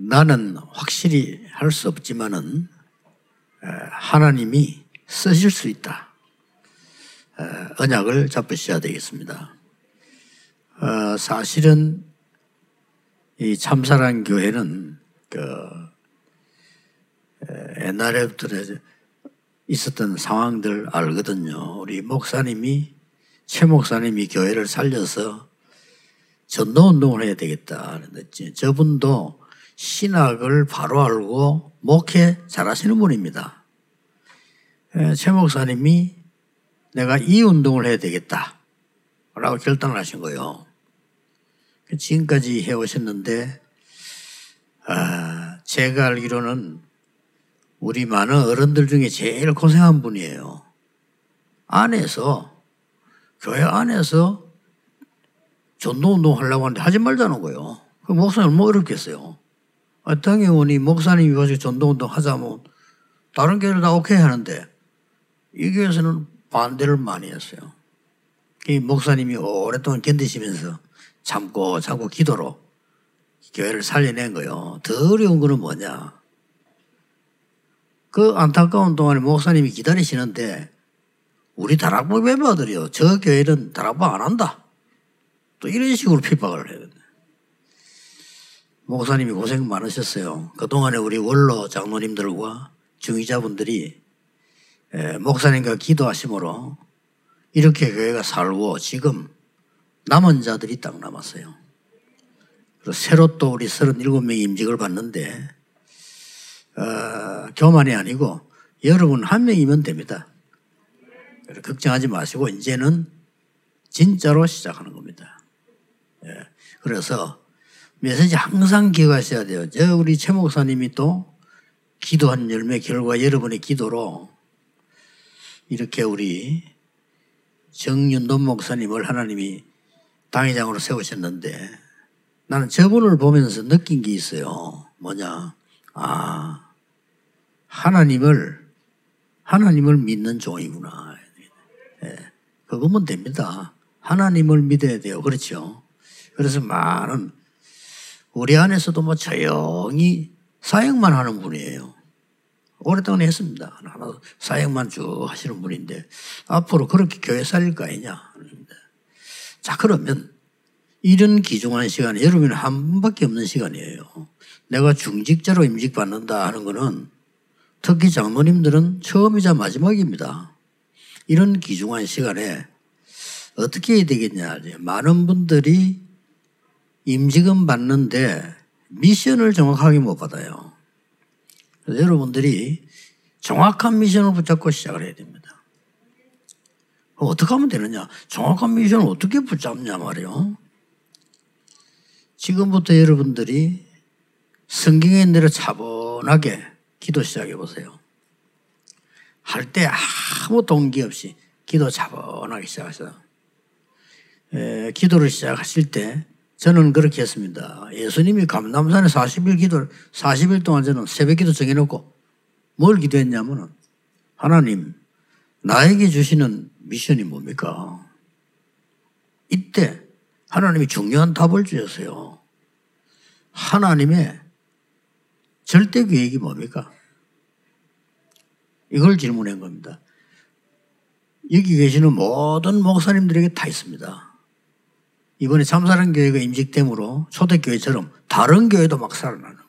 나는 확실히 할 수 없지만은 하나님이 쓰실 수 있다. 언약을 잡으셔야 되겠습니다. 어, 사실은 이 참사랑 교회는 그 옛날에부터 있었던 상황들 알거든요. 우리 목사님이 최 목사님이 교회를 살려서 전도 운동을 해야 되겠다. 그랬지. 저분도 신학을 바로 알고 목회 잘하시는 분입니다. 최 목사님이 내가 이 운동을 해야 되겠다. 라고 결단을 하신 거예요. 지금까지 해오셨는데, 아, 제가 알기로는 우리 많은 어른들 중에 제일 고생한 분이에요. 안에서, 교회 안에서 전도 운동 하려고 하는데 하지 말자는 거예요. 그 목사님 뭐 어렵겠어요. 아, 당연히 목사님이 가지고 전도운동 하자면 다른 교회를 다 오케이 하는데 이 교회에서는 반대를 많이 했어요. 이 목사님이 오랫동안 견디시면서 참고 참고 기도로 교회를 살려낸 거요. 더 어려운 거는 뭐냐? 그 안타까운 동안에 목사님이 기다리시는데 우리 다락방 멤버들이요. 저 교회는 다락방 안 한다. 또 이런 식으로 핍박을 해요. 목사님이 고생 많으셨어요. 그동안에 우리 원로 장로님들과 중위자분들이 목사님과 기도하심으로 이렇게 교회가 살고 지금 남은 자들이 딱 남았어요. 그리고 새로 또 우리 37명이 임직을 받는데 어, 교만이 아니고 여러분 한 명이면 됩니다. 걱정하지 마시고 이제는 진짜로 시작하는 겁니다. 예. 그래서 메시지 항상 기억하셔야 돼요. 저 우리 최 목사님이 또 기도한 열매 결과 여러분의 기도로 이렇게 우리 정윤돈 목사님을 하나님이 당회장으로 세우셨는데 나는 저분을 보면서 느낀 게 있어요. 뭐냐? 아, 하나님을, 하나님을 믿는 종이구나. 예, 그거면 됩니다. 하나님을 믿어야 돼요. 그렇죠? 그래서 많은 우리 안에서도 뭐 조용히 사역만 하는 분이에요. 오랫동안 했습니다. 사역만 쭉 하시는 분인데 앞으로 그렇게 교회 살릴 거 아니냐. 자 그러면 이런 귀중한 시간에 여러분은 한 번밖에 없는 시간이에요. 내가 중직자로 임직받는다 하는 것은 특히 장로님들은 처음이자 마지막입니다. 이런 귀중한 시간에 어떻게 해야 되겠냐. 많은 분들이 임직은 받는데 미션을 정확하게 못 받아요. 여러분들이 정확한 미션을 붙잡고 시작을 해야 됩니다. 어떻게 하면 되느냐? 정확한 미션을 어떻게 붙잡냐 말이요. 지금부터 여러분들이 성경에 대로 차분하게 기도 시작해 보세요. 할 때 아무 동기 없이 기도 차분하게 시작하세요. 에, 기도를 시작하실 때 저는 그렇게 했습니다. 예수님이 감남산에 40일 기도 40일 동안 저는 새벽 기도 정해놓고 뭘 기도했냐면은 하나님 나에게 주시는 미션이 뭡니까? 이때 하나님이 중요한 답을 주셨어요. 하나님의 절대 계획이 뭡니까? 이걸 질문한 겁니다. 여기 계시는 모든 목사님들에게 다 있습니다. 이번에 참사랑 교회가 임직됨으로 초대교회처럼 다른 교회도 막 살아나는 거예요.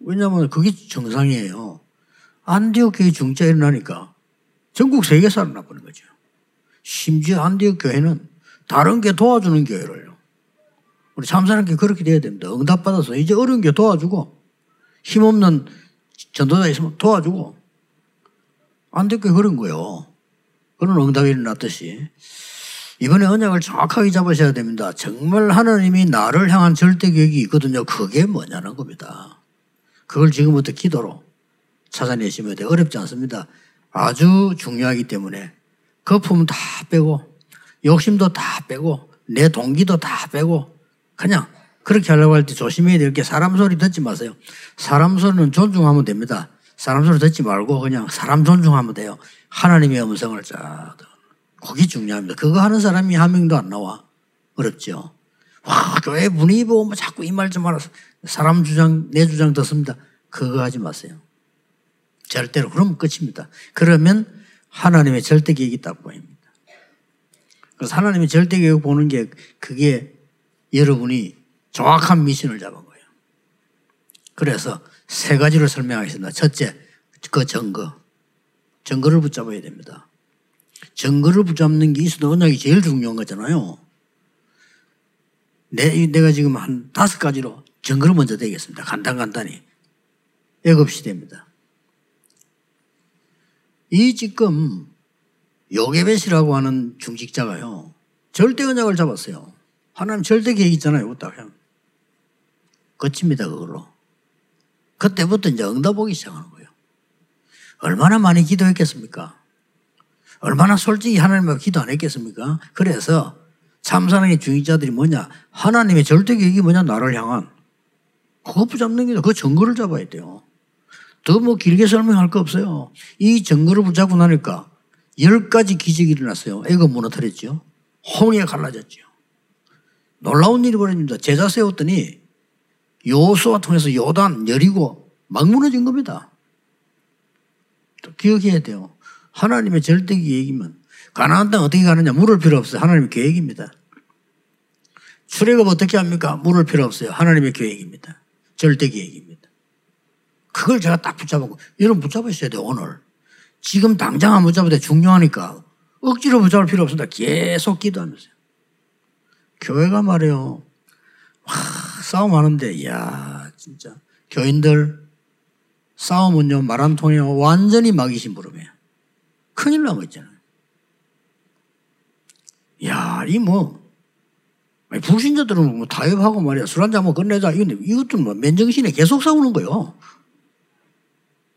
왜냐하면 그게 정상이에요. 안디옥 교회 중자 일어나니까 전국 세계 살아나 버는 거죠. 심지어 안디옥 교회는 다른 교 도와주는 교회를요. 우리 참사랑 교회 그렇게 돼야 됩니다. 응답받아서 이제 어려운 교 도와주고 힘없는 전도자 있으면 도와주고 안디옥 교회 그런 거예요. 그런 응답이 일어났듯이 이번에 언약을 정확하게 잡으셔야 됩니다. 정말 하나님이 나를 향한 절대 계획이 있거든요. 그게 뭐냐는 겁니다. 그걸 지금부터 기도로 찾아내시면 돼. 어렵지 않습니다. 아주 중요하기 때문에 거품은 다 빼고 욕심도 다 빼고 내 동기도 다 빼고 그냥 그렇게 하려고 할 때 조심해야 될 게 사람 소리 듣지 마세요. 사람 소리는 존중하면 됩니다. 사람 소리 듣지 말고 그냥 사람 존중하면 돼요. 하나님의 음성을 쫙 그게 중요합니다. 그거 하는 사람이 한 명도 안 나와. 어렵죠. 와, 교회 분위기 보고 뭐 자꾸 이 말좀 알아서 사람 주장, 내 주장 듣습니다. 그거 하지 마세요. 절대로. 그러면 끝입니다. 그러면 하나님의 절대 계획이 딱 보입니다. 그래서 하나님의 절대 계획 보는 게 그게 여러분이 정확한 미션을 잡은 거예요. 그래서 세 가지로 설명하겠습니다. 첫째, 그 증거. 증거를 붙잡아야 됩니다. 증거를 붙잡는 게 있어도 언약이 제일 중요한 거잖아요. 내, 내가 지금 한 다섯 가지로 증거를 먼저 대겠습니다. 간단간단히. 애급시대입니다. 이 지금 요게벳이라고 하는 중직자가요. 절대 언약을 잡았어요. 하나님 절대 계획 있잖아요. 딱 그냥. 끝입니다. 그걸로. 그때부터 이제 응답 오기 시작하는 거예요. 얼마나 많이 기도했겠습니까? 얼마나 솔직히 하나님 앞에 기도 안 했겠습니까? 그래서 참사랑의 중직자들이 뭐냐? 하나님의 절대 계획이 뭐냐? 나를 향한. 그거 붙잡는 게, 그 증거를 잡아야 돼요. 더 뭐 길게 설명할 거 없어요. 이 증거를 붙잡고 나니까 열 가지 기적이 일어났어요. 애가 무너뜨렸죠. 홍해 갈라졌죠. 놀라운 일이 벌어집니다. 제자 세웠더니 요수와 통해서 요단 열이고 막 무너진 겁니다. 또 기억해야 돼요. 하나님의 절대 계획이면 가나안 땅 어떻게 가느냐 물을 필요 없어요. 하나님의 계획입니다. 출애굽 어떻게 합니까? 물을 필요 없어요. 하나님의 계획입니다. 절대 계획입니다. 그걸 제가 딱 붙잡고 여러분 붙잡으셔야 돼요. 오늘 지금 당장 안 붙잡아도 중요하니까 억지로 붙잡을 필요 없습니다. 계속 기도하면서요. 교회가 말이에요. 와, 싸움 하는데, 이야, 진짜. 교인들 싸움은요, 말안 통해요. 완전히 마귀신 부름이에요. 큰일 나고 있잖아요. 야, 이 뭐, 불신자들은 뭐 타협하고 말이야. 술 한잔 한번 끝내자. 이건, 이것도 뭐 맨정신에 계속 싸우는 거예요.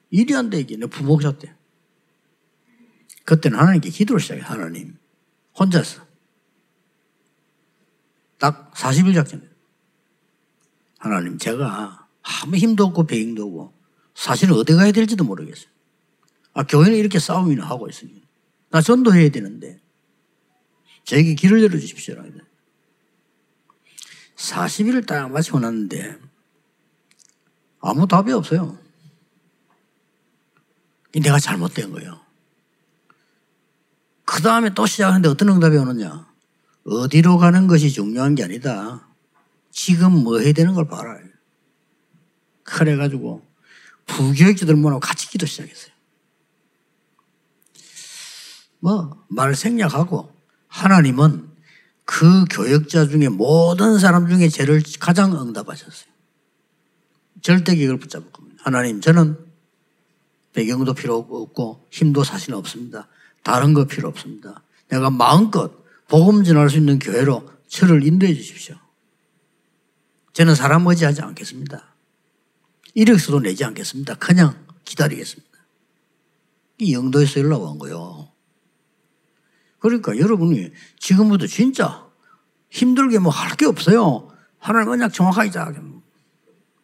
일이 안 돼, 이게. 내 부목사 때. 그때는 하나님께 기도를 시작해, 하나님. 혼자서. 딱 40일 작전. 하나님, 제가 아무 힘도 없고 배경도 없고 사실은 어디 가야 될지도 모르겠어요. 아, 교회는 이렇게 싸움이나 하고 있으니. 나 전도해야 되는데. 저에게 길을 열어주십시오. 40일을 딱 마치고 났는데 아무 답이 없어요. 내가 잘못된 거예요. 그 다음에 또 시작하는데 어떤 응답이 오느냐? 어디로 가는 것이 중요한 게 아니다. 지금 뭐 해야 되는 걸 봐라. 그래가지고 부교육자들 모아고 같이 기도 시작했어요. 뭐, 말 생략하고 하나님은 그 교역자 중에 모든 사람 중에 죄를 가장 응답하셨어요. 절대 계획을 붙잡을 겁니다. 하나님, 저는 배경도 필요 없고 힘도 사실 없습니다. 다른 거 필요 없습니다. 내가 마음껏 복음 전할 수 있는 교회로 저를 인도해 주십시오. 저는 사람 의지하지 않겠습니다. 이력서도 내지 않겠습니다. 그냥 기다리겠습니다. 이 영도에서 연락 온 거요. 그러니까 여러분이 지금부터 진짜 힘들게 뭐 할 게 없어요. 하나님 언약 정확하게 자.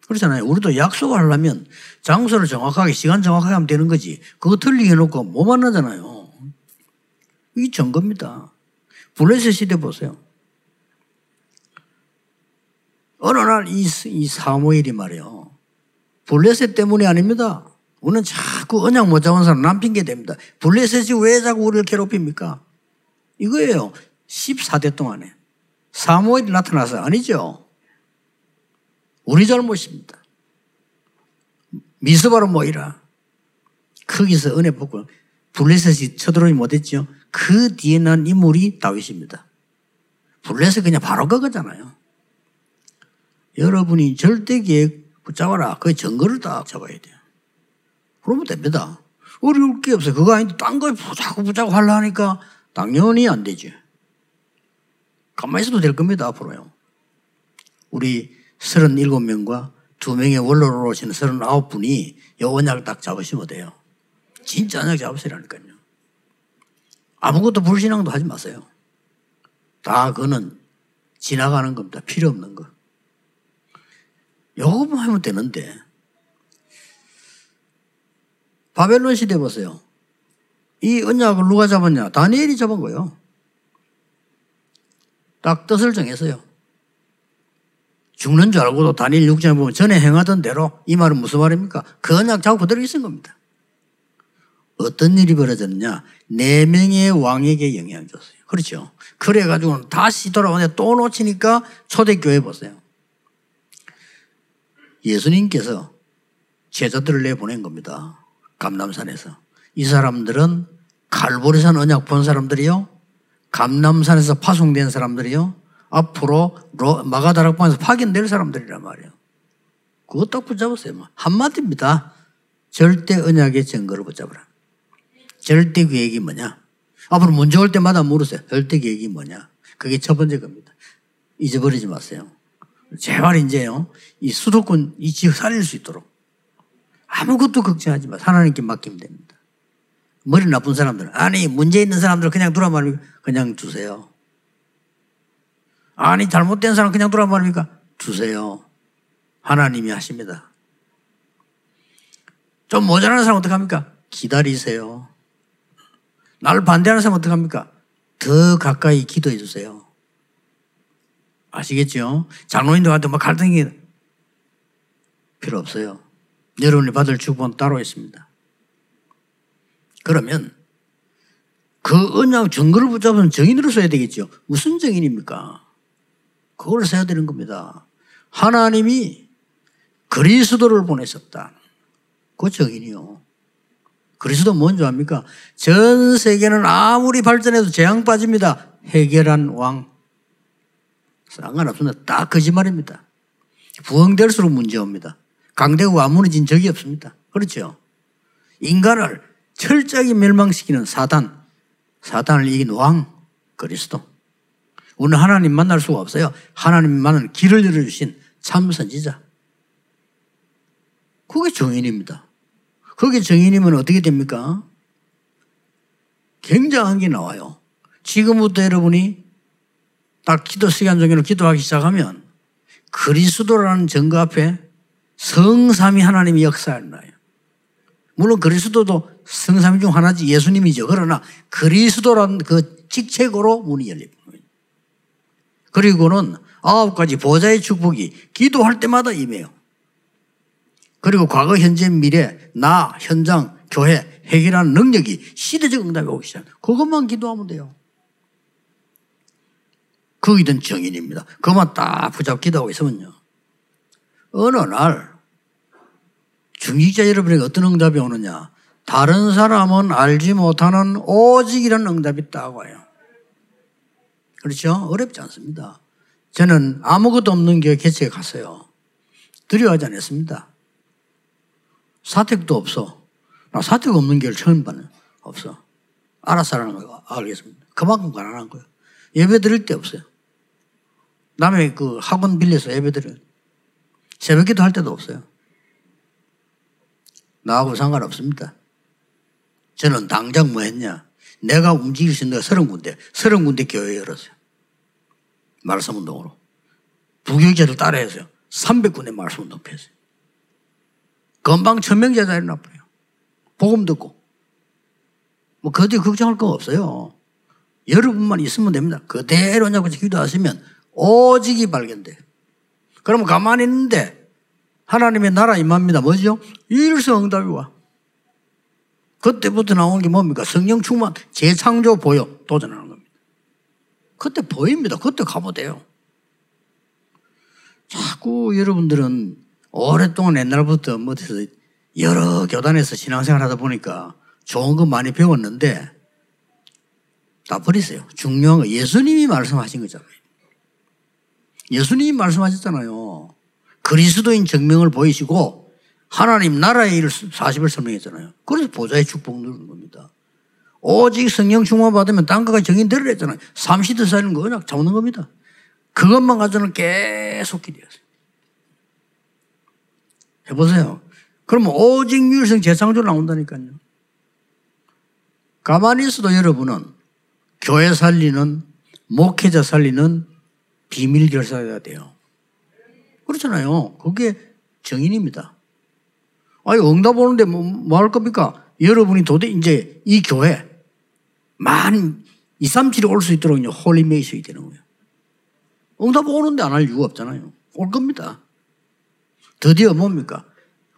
그렇잖아요. 우리도 약속을 하려면 장소를 정확하게, 시간 정확하게 하면 되는 거지. 그거 틀리게 해놓고 못 만나잖아요. 이 증거입니다. 블레셋 시대 보세요. 어느 날 이 이 사무엘이 말이요. 블레셋 때문이 아닙니다. 우리는 자꾸 언약 못 잡은 사람 남 핑계 됩니다. 블레셋이 왜 자꾸 우리를 괴롭힙니까? 이거예요. 14대 동안에. 사무엘이 나타나서 아니죠. 우리 잘못입니다. 미스바로 모이라. 거기서 은혜 받고 블레셋이 쳐들어오지 못했죠. 그 뒤에 난 인물이 다윗입니다. 블레셋 그냥 바로 그거잖아요. 여러분이 절대 계획 붙잡아라. 그 증거를 딱 잡아야 돼요. 그러면 됩니다. 어려울 게 없어요. 그거 아닌데 딴거 자꾸 붙잡고 하려 하니까 당연히 안 되지. 가만히 있어도 될 겁니다. 앞으로요. 우리 37명과 두 명의 원로로 오시는 39분이 요 언약을 딱 잡으시면 돼요. 진짜 언약 잡으시라니까요. 아무것도 불신앙도 하지 마세요. 다 그거는 지나가는 겁니다. 필요 없는 거. 요것만 하면 되는데. 바벨론 시대 보세요. 이 언약을 누가 잡았냐? 다니엘이 잡은 거예요. 딱 뜻을 정했어요. 죽는 줄 알고도 다니엘 6장에 보면 전에 행하던 대로 이 말은 무슨 말입니까? 그 언약 자고 그대로 있은 겁니다. 어떤 일이 벌어졌느냐? 네 명의 왕에게 영향을 줬어요. 그렇죠. 그래가지고 다시 돌아오는데 또 놓치니까 초대교회 보세요. 예수님께서 제자들을 내보낸 겁니다. 감남산에서. 이 사람들은 갈보리산 언약 본 사람들이요. 감남산에서 파송된 사람들이요. 앞으로 마가다락방에서 파견될 사람들이란 말이에요. 그거 딱 붙잡으세요. 뭐. 한마디입니다. 절대 언약의 증거를 붙잡으라. 절대 계획이 뭐냐? 앞으로 문제 올 때마다 물으세요. 절대 계획이 뭐냐? 그게 첫 번째 겁니다. 잊어버리지 마세요. 제발 이제요, 이 수도권 이 지역 살릴 수 있도록 아무것도 걱정하지 마. 하나님께 맡기면 됩니다. 머리 나쁜 사람들은, 아니, 문제 있는 사람들 그냥 두라 말입니까? 그냥 주세요. 아니, 잘못된 사람 그냥 두라 말입니까? 주세요. 하나님이 하십니다. 좀 모자라는 사람 어떡합니까? 기다리세요. 나를 반대하는 사람 어떡합니까? 더 가까이 기도해 주세요. 아시겠죠? 장로인들한테 막 갈등이 필요 없어요. 여러분이 받을 축복은 따로 있습니다. 그러면 그 언약 증거를 붙잡은 정인으로 써야 되겠죠. 무슨 정인입니까? 그걸 써야 되는 겁니다. 하나님이 그리스도를 보내셨다. 그 정인이요. 그리스도 뭔지 압니까? 전 세계는 아무리 발전해도 재앙 빠집니다. 해결한 왕. 상관없습니다. 딱 거짓말입니다. 부흥될수록 문제옵니다. 강대국가 무너진 적이 없습니다. 그렇죠? 인간을 철저하게 멸망시키는 사단, 사단을 이긴 왕, 그리스도. 우리는 하나님 만날 수가 없어요. 하나님만은 길을 열어주신 참 선지자. 그게 정인입니다. 그게 정인이면 어떻게 됩니까? 굉장한 게 나와요. 지금부터 여러분이 딱 기도 시간 중에는 기도하기 시작하면 그리스도라는 증거 앞에 성삼이 하나님이 역사하나요. 물론 그리스도도 성삼 중 하나지 예수님이죠. 그러나 그리스도라는 그 직책으로 문이 열립니다. 그리고는 아홉 가지 보좌의 축복이 기도할 때마다 임해요. 그리고 과거, 현재, 미래, 나, 현장, 교회, 해결하는 능력이 시대적 응답이 오기 시작. 그것만 기도하면 돼요. 거기든 정인입니다. 그것만 딱 붙잡고 기도하고 있으면요. 어느 날 중직자 여러분에게 어떤 응답이 오느냐? 다른 사람은 알지 못하는 오직이라는 응답이 딱 와요. 그렇죠? 어렵지 않습니다. 저는 아무것도 없는 교회 개척에 갔어요. 두려워하지 않았습니다. 사택도 없어. 나 사택 없는 교회를 처음 봐는 없어. 알아서 하는 거 알겠습니다. 그만큼 가난한 거예요. 예배 드릴 때 없어요. 남의 그 학원 빌려서 예배 드려요. 새벽 기도 할 때도 없어요. 나하고 상관없습니다. 저는 당장 뭐 했냐. 내가 움직일 수 있는 서른 군데, 서른 군데 교회 열었어요. 말씀 운동으로. 부교육자를 따라해서요. 300군데 말씀 운동 폈어요. 금방 천명제자 일어나버려요. 복음 듣고. 뭐, 그뒤 걱정할 거 없어요. 여러분만 있으면 됩니다. 그대로 그냥 기도하시면 오직이 발견돼요. 그러면 가만히 있는데 하나님의 나라 임합니다. 뭐죠? 일성응답이 와. 그때부터 나온 게 뭡니까? 성령 충만, 재창조 보여 도전하는 겁니다. 그때 보입니다. 그때 가보대요. 자꾸 여러분들은 오랫동안 옛날부터 뭐어서 여러 교단에서 신앙생활 하다 보니까 좋은 거 많이 배웠는데 다 버리세요. 중요한 거 예수님이 말씀하신 거잖아요. 예수님이 말씀하셨잖아요. 그리스도인 증명을 보이시고 하나님 나라의 일을 40을 설명했잖아요. 그래서 보좌의 축복 누르는 겁니다. 오직 성령 충만 받으면 땅과 정인되려 했잖아요. 삼시대 사는 거 그냥 잡는 겁니다. 그것만 가지고는 계속 기도했어요. 해보세요. 그러면 오직 유일성 재창조 나온다니까요. 가만히 있어도 여러분은 교회 살리는, 목회자 살리는 비밀 결사가 돼요. 그렇잖아요. 그게 정인입니다. 아니, 응답 오는데 뭐, 뭐 할 겁니까? 여러분이 도대 이제 이 교회 만 2, 3, 7이 올 수 있도록 홀리메이션이 되는 거예요. 응답 오는데 안 할 이유가 없잖아요. 올 겁니다. 드디어 뭡니까?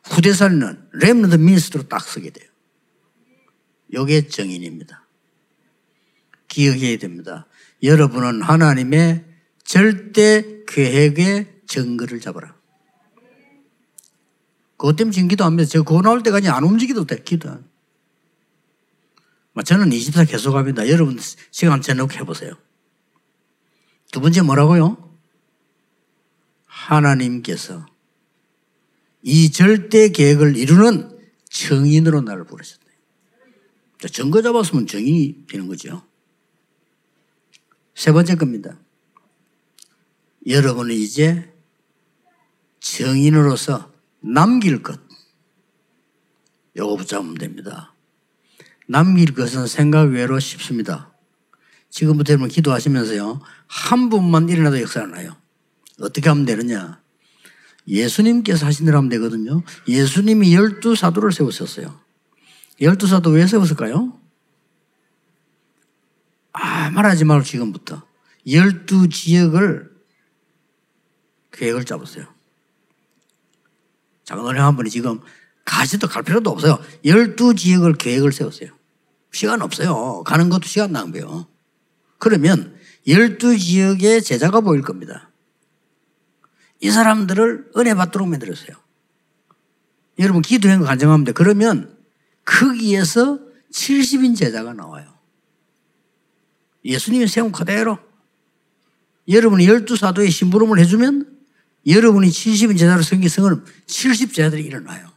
후대살는 렘넌트 미니스트로 딱 서게 돼요. 요게 정인입니다. 기억해야 됩니다. 여러분은 하나님의 절대 계획의 증거를 잡아라. 그것 때문에 지금 기도 안 합니다. 저 그거 나올 때까지 안 움직여도 돼, 기도 안. 뭐 저는 24 계속 합니다. 여러분 시간 제놓고 해보세요. 두 번째 뭐라고요? 하나님께서 이 절대 계획을 이루는 정인으로 나를 부르셨다. 증거 잡았으면 정인이 되는 거죠. 세 번째 겁니다. 여러분은 이제 정인으로서 남길 것. 요거 붙잡으면 됩니다. 남길 것은 생각 외로 쉽습니다. 지금부터 여러분 기도하시면서요. 한 분만 일어나도 역사가 나요. 어떻게 하면 되느냐. 예수님께서 하신 대로 하면 되거든요. 예수님이 열두 사도를 세우셨어요. 열두 사도 왜 세웠을까요? 아, 말하지 말고 지금부터. 열두 지역을 계획을 잡았어요. 장로님 한 분이 지금 가지도 갈 필요도 없어요. 열두 지역을 계획을 세웠어요. 시간 없어요. 가는 것도 시간 낭비요. 그러면 열두 지역의 제자가 보일 겁니다. 이 사람들을 은혜 받도록 만들었어요. 여러분 기도한 거 간증하면 돼. 그러면 거기에서 70인 제자가 나와요. 예수님이 세운 그대로 여러분이 열두 사도의 심부름을 해주면 여러분이 70인 제자로 생긴 성을 70제자들이 일어나요.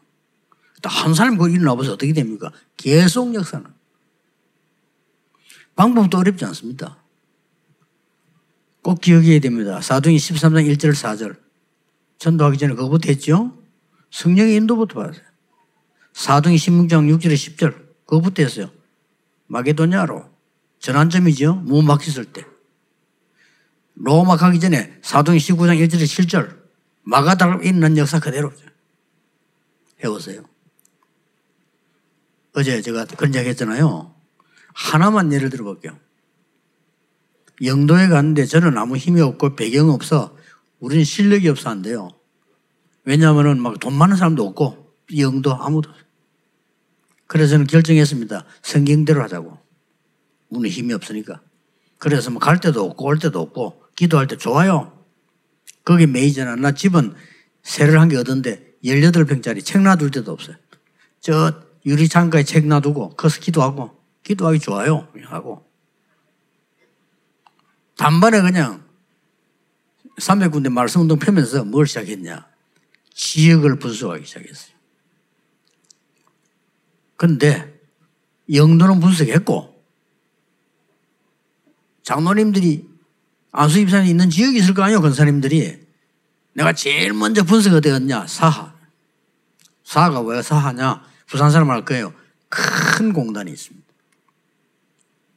한 사람이 그 일어나 보세요. 어떻게 됩니까? 계속 역사는. 방법도 어렵지 않습니다. 꼭 기억해야 됩니다. 사도행 13장 1절 4절. 전도하기 전에 그거부터 했죠? 성령의 인도부터 받았어요. 사도행 16장 6절에 10절. 그거부터 했어요. 마게도냐로. 전환점이죠. 무 막혔을 때. 로마 가기 전에 사도행 19장 1절에 7절. 마가다로 있는 역사 그대로 해보세요. 어제 제가 그런 이야기 했잖아요. 하나만 예를 들어 볼게요. 영도에 갔는데 저는 아무 힘이 없고 배경 없어. 우리는 실력이 없어 안 돼요. 왜냐하면 막 돈 많은 사람도 없고 영도 아무도 그래서 저는 결정했습니다. 성경대로 하자고. 우리 힘이 없으니까. 그래서 뭐 갈 때도 없고 올 때도 없고 기도할 때 좋아요. 거기 메이저나 나 집은 세를 한 개 얻었는데 18평짜리 책 놔둘 데도 없어요. 저 유리창가에 책 놔두고 거기서 기도하고 기도하기 좋아요. 하고 단번에 그냥 300군데 말씀운동 펴면서 뭘 시작했냐. 지역을 분석하기 시작했어요. 근데 영도는 분석했고 장로님들이 안수 입산이 있는 지역이 있을 거 아니에요, 권사님들이. 내가 제일 먼저 분석이 되었냐? 사하. 사하가 왜 사하냐? 부산 사람 할 거예요. 큰 공단이 있습니다.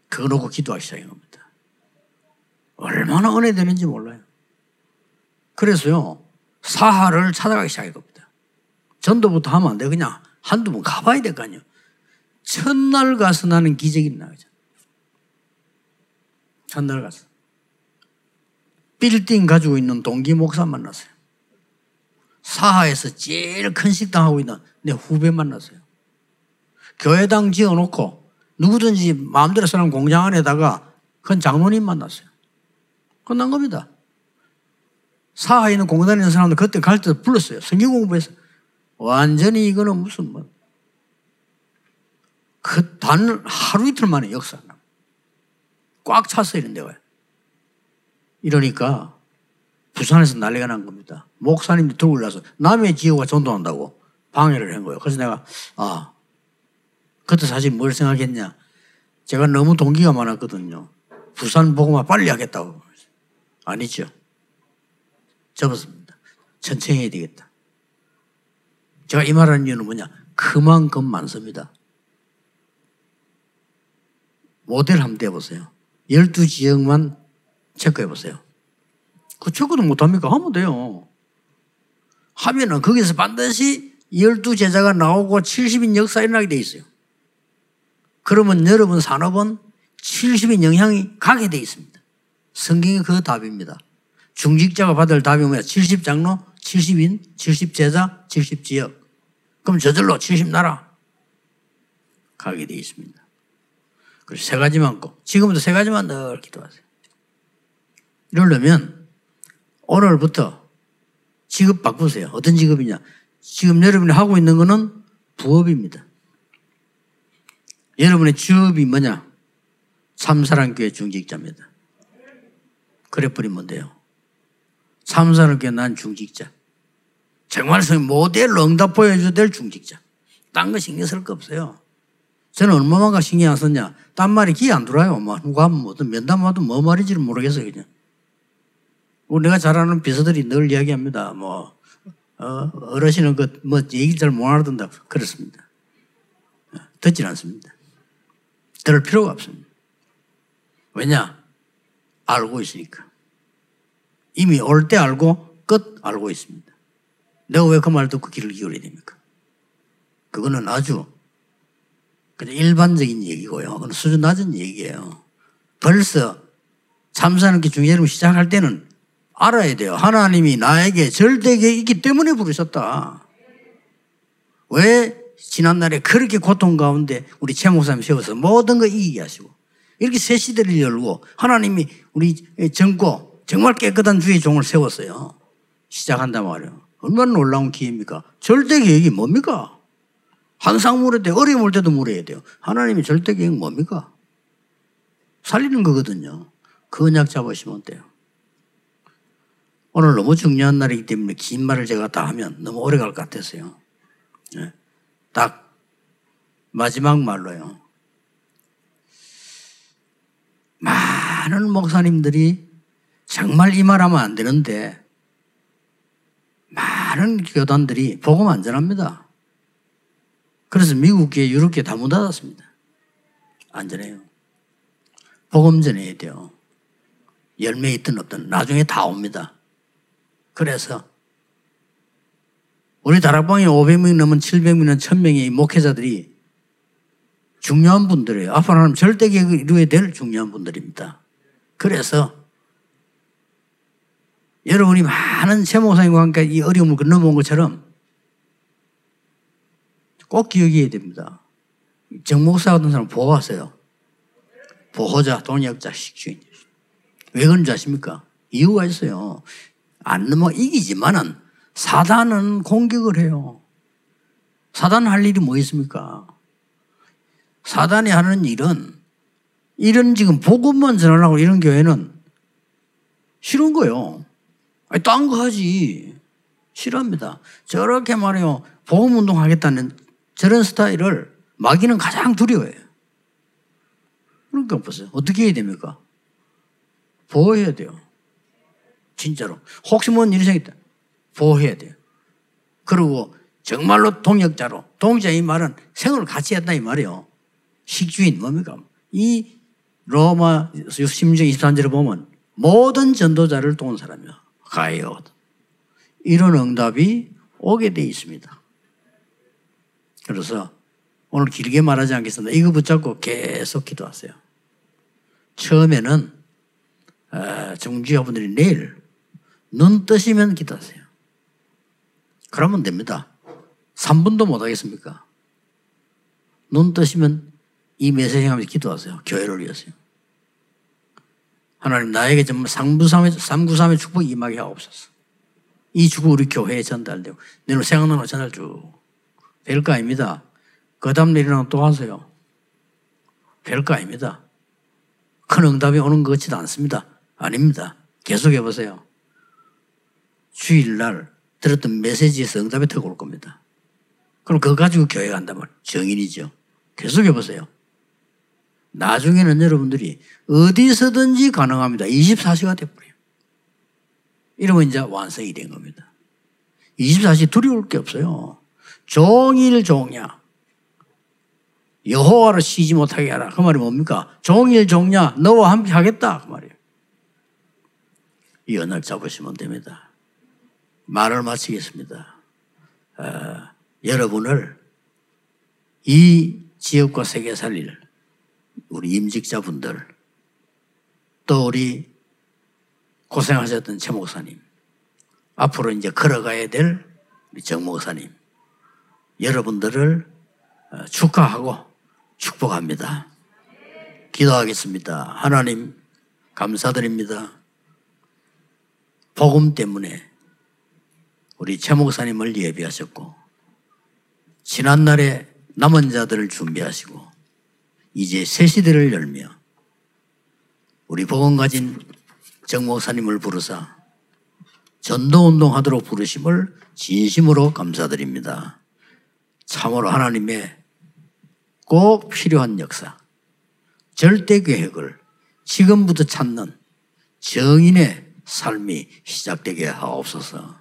그거 놓고 기도하기 시작한 겁니다. 얼마나 은혜되는지 몰라요. 그래서요, 사하를 찾아가기 시작한 겁니다. 전도부터 하면 안 돼. 그냥 한두 번 가봐야 될 거 아니에요. 첫날 가서 나는 기적이 나죠. 첫날 가서. 빌딩 가지고 있는 동기 목사 만났어요. 사하에서 제일 큰 식당 하고 있는 내 후배 만났어요. 교회당 지어놓고 누구든지 마음대로 사는 공장 안에다가 큰 장로님 만났어요. 끝난 겁니다. 사하에 있는 공단에 있는 사람들 그때 갈 때 불렀어요. 성경 공부해서. 완전히 이거는 무슨 뭐. 그 단 하루 이틀 만에 역사. 꽉 찼어, 이런 데가. 이러니까 부산에서 난리가 난 겁니다. 목사님들 들고 올라서 남의 지역과 전도한다고 방해를 한 거예요. 그래서 내가, 아, 그때 사실 뭘 생각했냐. 제가 너무 동기가 많았거든요. 부산 보고만 빨리 하겠다고. 아니죠. 접었습니다. 천천히 해야 되겠다. 제가 이 말하는 이유는 뭐냐. 그만큼 많습니다. 모델 한번 떼보세요. 12지역만 체크해 보세요. 그 체크도 못합니까? 하면 돼요. 하면은 거기서 반드시 12제자가 나오고 70인 역사 일어나게 돼 있어요. 그러면 여러분 산업은 70인 영향이 가게 돼 있습니다. 성경이 그 답입니다. 중직자가 받을 답이 뭐야? 70장로, 70인, 70제자, 70지역. 그럼 저절로 70나라 가게 되어 있습니다. 그래서 세 가지만 꼭. 지금부터 세 가지만 늘 기도하세요. 이러려면 오늘부터 직업 바꾸세요. 어떤 직업이냐? 지금 여러분이 하고 있는 거는 부업입니다. 여러분의 주업이 뭐냐? 참사랑교회 중직자입니다. 그래 버리면 돼요. 참사랑교회 난 중직자. 정말 모델로 응답 보여줘야 될 중직자. 딴 거 신경 쓸 거 없어요. 저는 얼마만가 신경 안 썼냐? 딴 말이 기에 안 들어요. 뭐, 누가 하면 뭐든 면담하든 뭐 말인지를 모르겠어요. 그냥. 내가 잘 아는 비서들이 늘 이야기합니다. 뭐, 어, 어르신은 그, 뭐, 얘기 잘못 알아듣는다. 그렇습니다. 듣질 않습니다. 들을 필요가 없습니다. 왜냐? 알고 있으니까. 이미 올 때 알고 끝 알고 있습니다. 내가 왜 그 말 듣고 귀를 기울여야 됩니까? 그거는 아주 그냥 일반적인 얘기고요. 그건 수준 낮은 얘기예요. 벌써 참사는 게 중요한 시작할 때는 알아야 돼요. 하나님이 나에게 절대계 있기 때문에 부르셨다. 왜 지난날에 그렇게 고통 가운데 우리 최 목사님 세워서 모든 거 이기게 하시고 이렇게 새 시대를 열고 하나님이 우리 정고 정말 깨끗한 주의 종을 세웠어요. 시작한단 말이에요. 얼마나 놀라운 기회입니까? 절대 계획이 뭡니까? 항상 물을 때, 어려움 올 때도 물어야 돼요. 하나님이 절대 계획 뭡니까? 살리는 거거든요. 그 언약 잡으시면 돼요. 오늘 너무 중요한 날이기 때문에 긴 말을 제가 다 하면 너무 오래 갈 것 같았어요. 네. 딱 마지막 말로요. 많은 목사님들이 정말 이 말하면 안 되는데 많은 교단들이 복음 안 전합니다. 그래서 미국계, 유럽계 다 문 닫았습니다. 안 전해요. 복음 전해야 돼요. 열매 있든 없든 나중에 다 옵니다. 그래서 우리 다락방에 500명이 넘은 700명이나 1000명의 목회자들이 중요한 분들이에요. 앞으로 하나님 절대 계획을 이루어야 될 중요한 분들입니다. 그래서 여러분이 많은 세모사님과 함께 이 어려움을 건너본 것처럼 꼭 기억해야 됩니다. 정목사 같은 사람 보호하세요. 보호자, 동역자, 식주인. 왜 그런지 아십니까? 이유가 있어요. 안 넘어 이기지만은 사단은 공격을 해요. 사단 할 일이 뭐 있습니까? 사단이 하는 일은 이런 지금 복음만 전하려고 이런 교회는 싫은 거예요. 아니, 딴 거 하지. 싫어합니다. 저렇게 말해요. 복음 운동 하겠다는 저런 스타일을 마귀는 가장 두려워해요. 그러니까 보세요. 어떻게 해야 됩니까? 보호해야 돼요. 진짜로. 혹시 뭔 일이 생겼다. 보호해야 돼요. 그리고 정말로 동역자로. 동역자 이 말은 생을 같이 했다 이 말이에요. 식주인 뭡니까? 이 로마 16장 23절을 보면 모든 전도자를 도운 사람이야. 가요. 이런 응답이 오게 돼 있습니다. 그래서 오늘 길게 말하지 않겠습니다. 이거 붙잡고 계속 기도하세요. 처음에는 어, 정주여분들이 내일 눈 뜨시면 기도하세요. 그러면 됩니다. 3분도 못 하겠습니까? 눈 뜨시면 이 메시지 하면서 기도하세요. 교회를 위해서요. 하나님 나에게 정말 상부삼의, 삼구삼의 축복이 임하게 하옵소서. 이 축복 우리 교회에 전달되고 내로 생각나는 전달 쭉. 별거 아닙니다. 그 다음 내일은 또 하세요. 별거 아닙니다. 큰 응답이 오는 것 같지도 않습니다. 아닙니다. 계속 해보세요. 주일날 들었던 메시지에서 응답이 더올 겁니다. 그럼 그거 가지고 교회 간다면 정인이죠. 계속 해보세요. 나중에는 여러분들이 어디서든지 가능합니다. 24시가 돼버려요. 이러면 이제 완성이 된 겁니다. 24시 두려울 게 없어요. 종일 종냐. 여호와로 쉬지 못하게 하라. 그 말이 뭡니까? 종일 종냐. 너와 함께 하겠다. 그 말이에요. 이 언을 잡으시면 됩니다. 말을 마치겠습니다. 어, 여러분을 이 지역과 세계 살릴 우리 임직자분들 또 우리 고생하셨던 최 목사님, 앞으로 이제 걸어가야 될 우리 정 목사님, 여러분들을 어, 축하하고 축복합니다. 기도하겠습니다. 하나님, 감사드립니다. 복음 때문에 우리 최 목사님을 예비하셨고, 지난날에 남은 자들을 준비하시고, 이제 새 시대를 열며, 우리 복음 가진 정 목사님을 부르사 전도 운동 하도록 부르심을 진심으로 감사드립니다. 참으로 하나님의 꼭 필요한 역사, 절대 계획을 지금부터 찾는 정인의 삶이 시작되게 하옵소서.